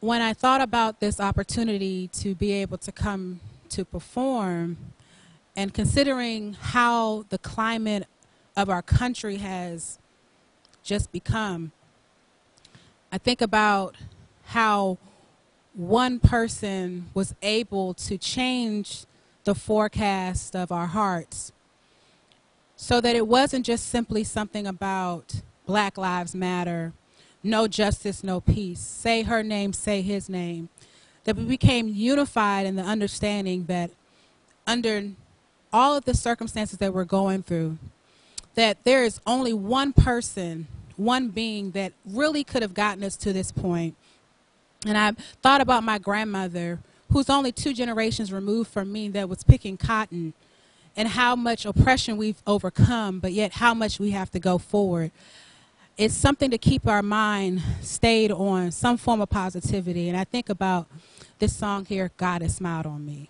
when I thought about this opportunity to be able to come to perform, and considering how the climate of our country has just become, I think about how one person was able to change the forecast of our hearts so that it wasn't just simply something about Black Lives Matter, no justice, no peace, say her name, say his name, that we became unified in the understanding that under all of the circumstances that we're going through, that there is only one person, one being that really could have gotten us to this point. And I thought about my grandmother, who's only two generations removed from me, that was picking cotton, and how much oppression we've overcome, but yet how much we have to go forward. It's something to keep our mind stayed on some form of positivity. And I think about this song here, God has smiled on me.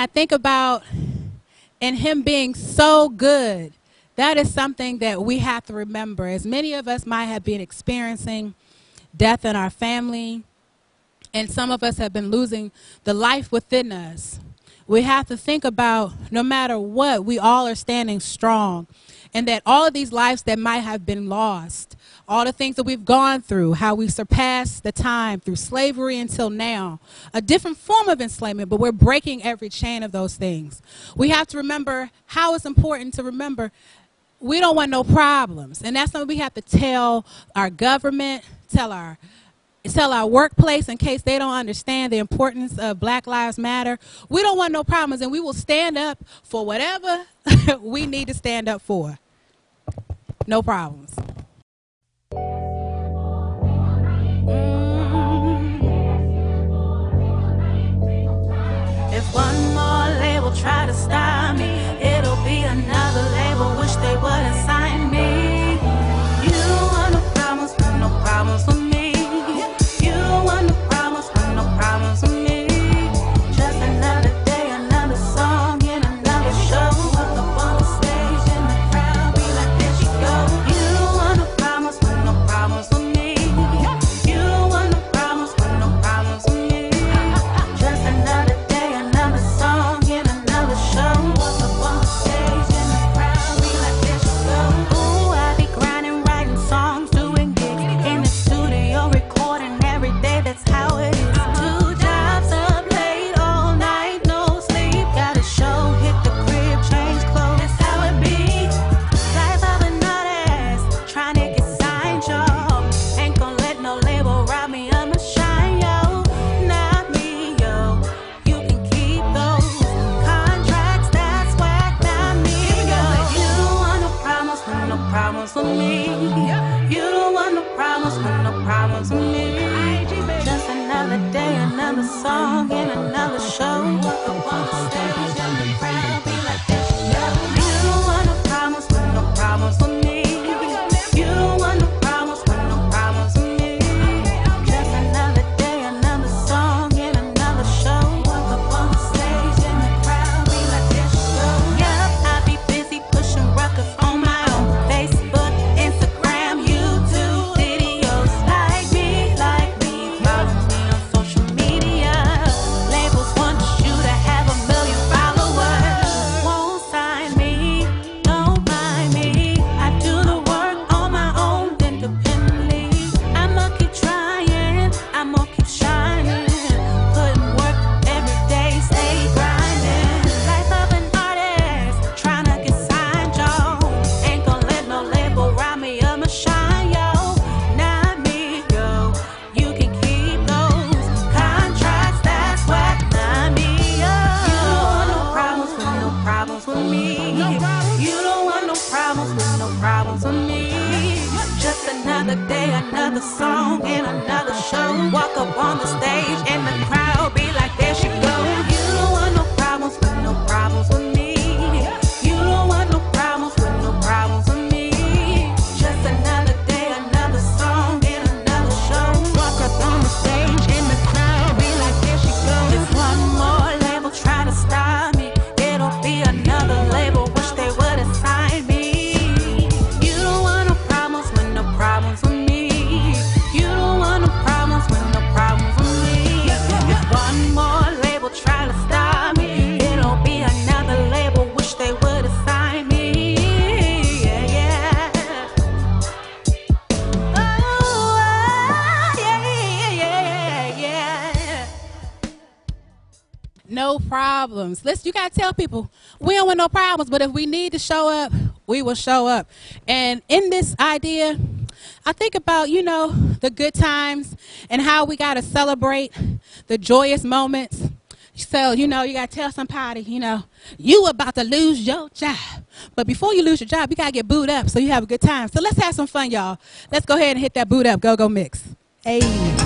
I think about and him being so good. That is something that we have to remember. As many of us might have been experiencing death in our family, and some of us have been losing the life within us. We have to think about no matter what, we all are standing strong. And that all of these lives that might have been lost, all the things that we've gone through, how we surpassed the time through slavery until now, a different form of enslavement, but we're breaking every chain of those things. We have to remember how it's important to remember we don't want no problems. And that's something we have to tell our government, tell our tell our workplace in case they don't understand the importance of Black Lives Matter. We don't want no problems and we will stand up for whatever we need to stand up for. No problems. for me. You don't want no problems, want no problems with me. Just another day, another song, and another show. to me. Just another day, another song, and another show. Walk up on the stage, and the crowd be like, there she goes." You don't want no problems with no problems with me. You don't want no problems with no problems with me. Just another day, another song, and another show. Walk up on the stage, and the crowd be like, there she go. There's one more label trying to stop me. It'll be a no problems. Listen, you gotta tell people we don't want no problems, but if we need to show up, we will show up. And in this idea, I think about, you know, the good times and how we gotta celebrate the joyous moments. So, you know, you gotta tell somebody, you know, you about to lose your job. But before you lose your job, you gotta get booed up so you have a good time. So let's have some fun, y'all. Let's go ahead and hit that boot up. Go go mix. Hey.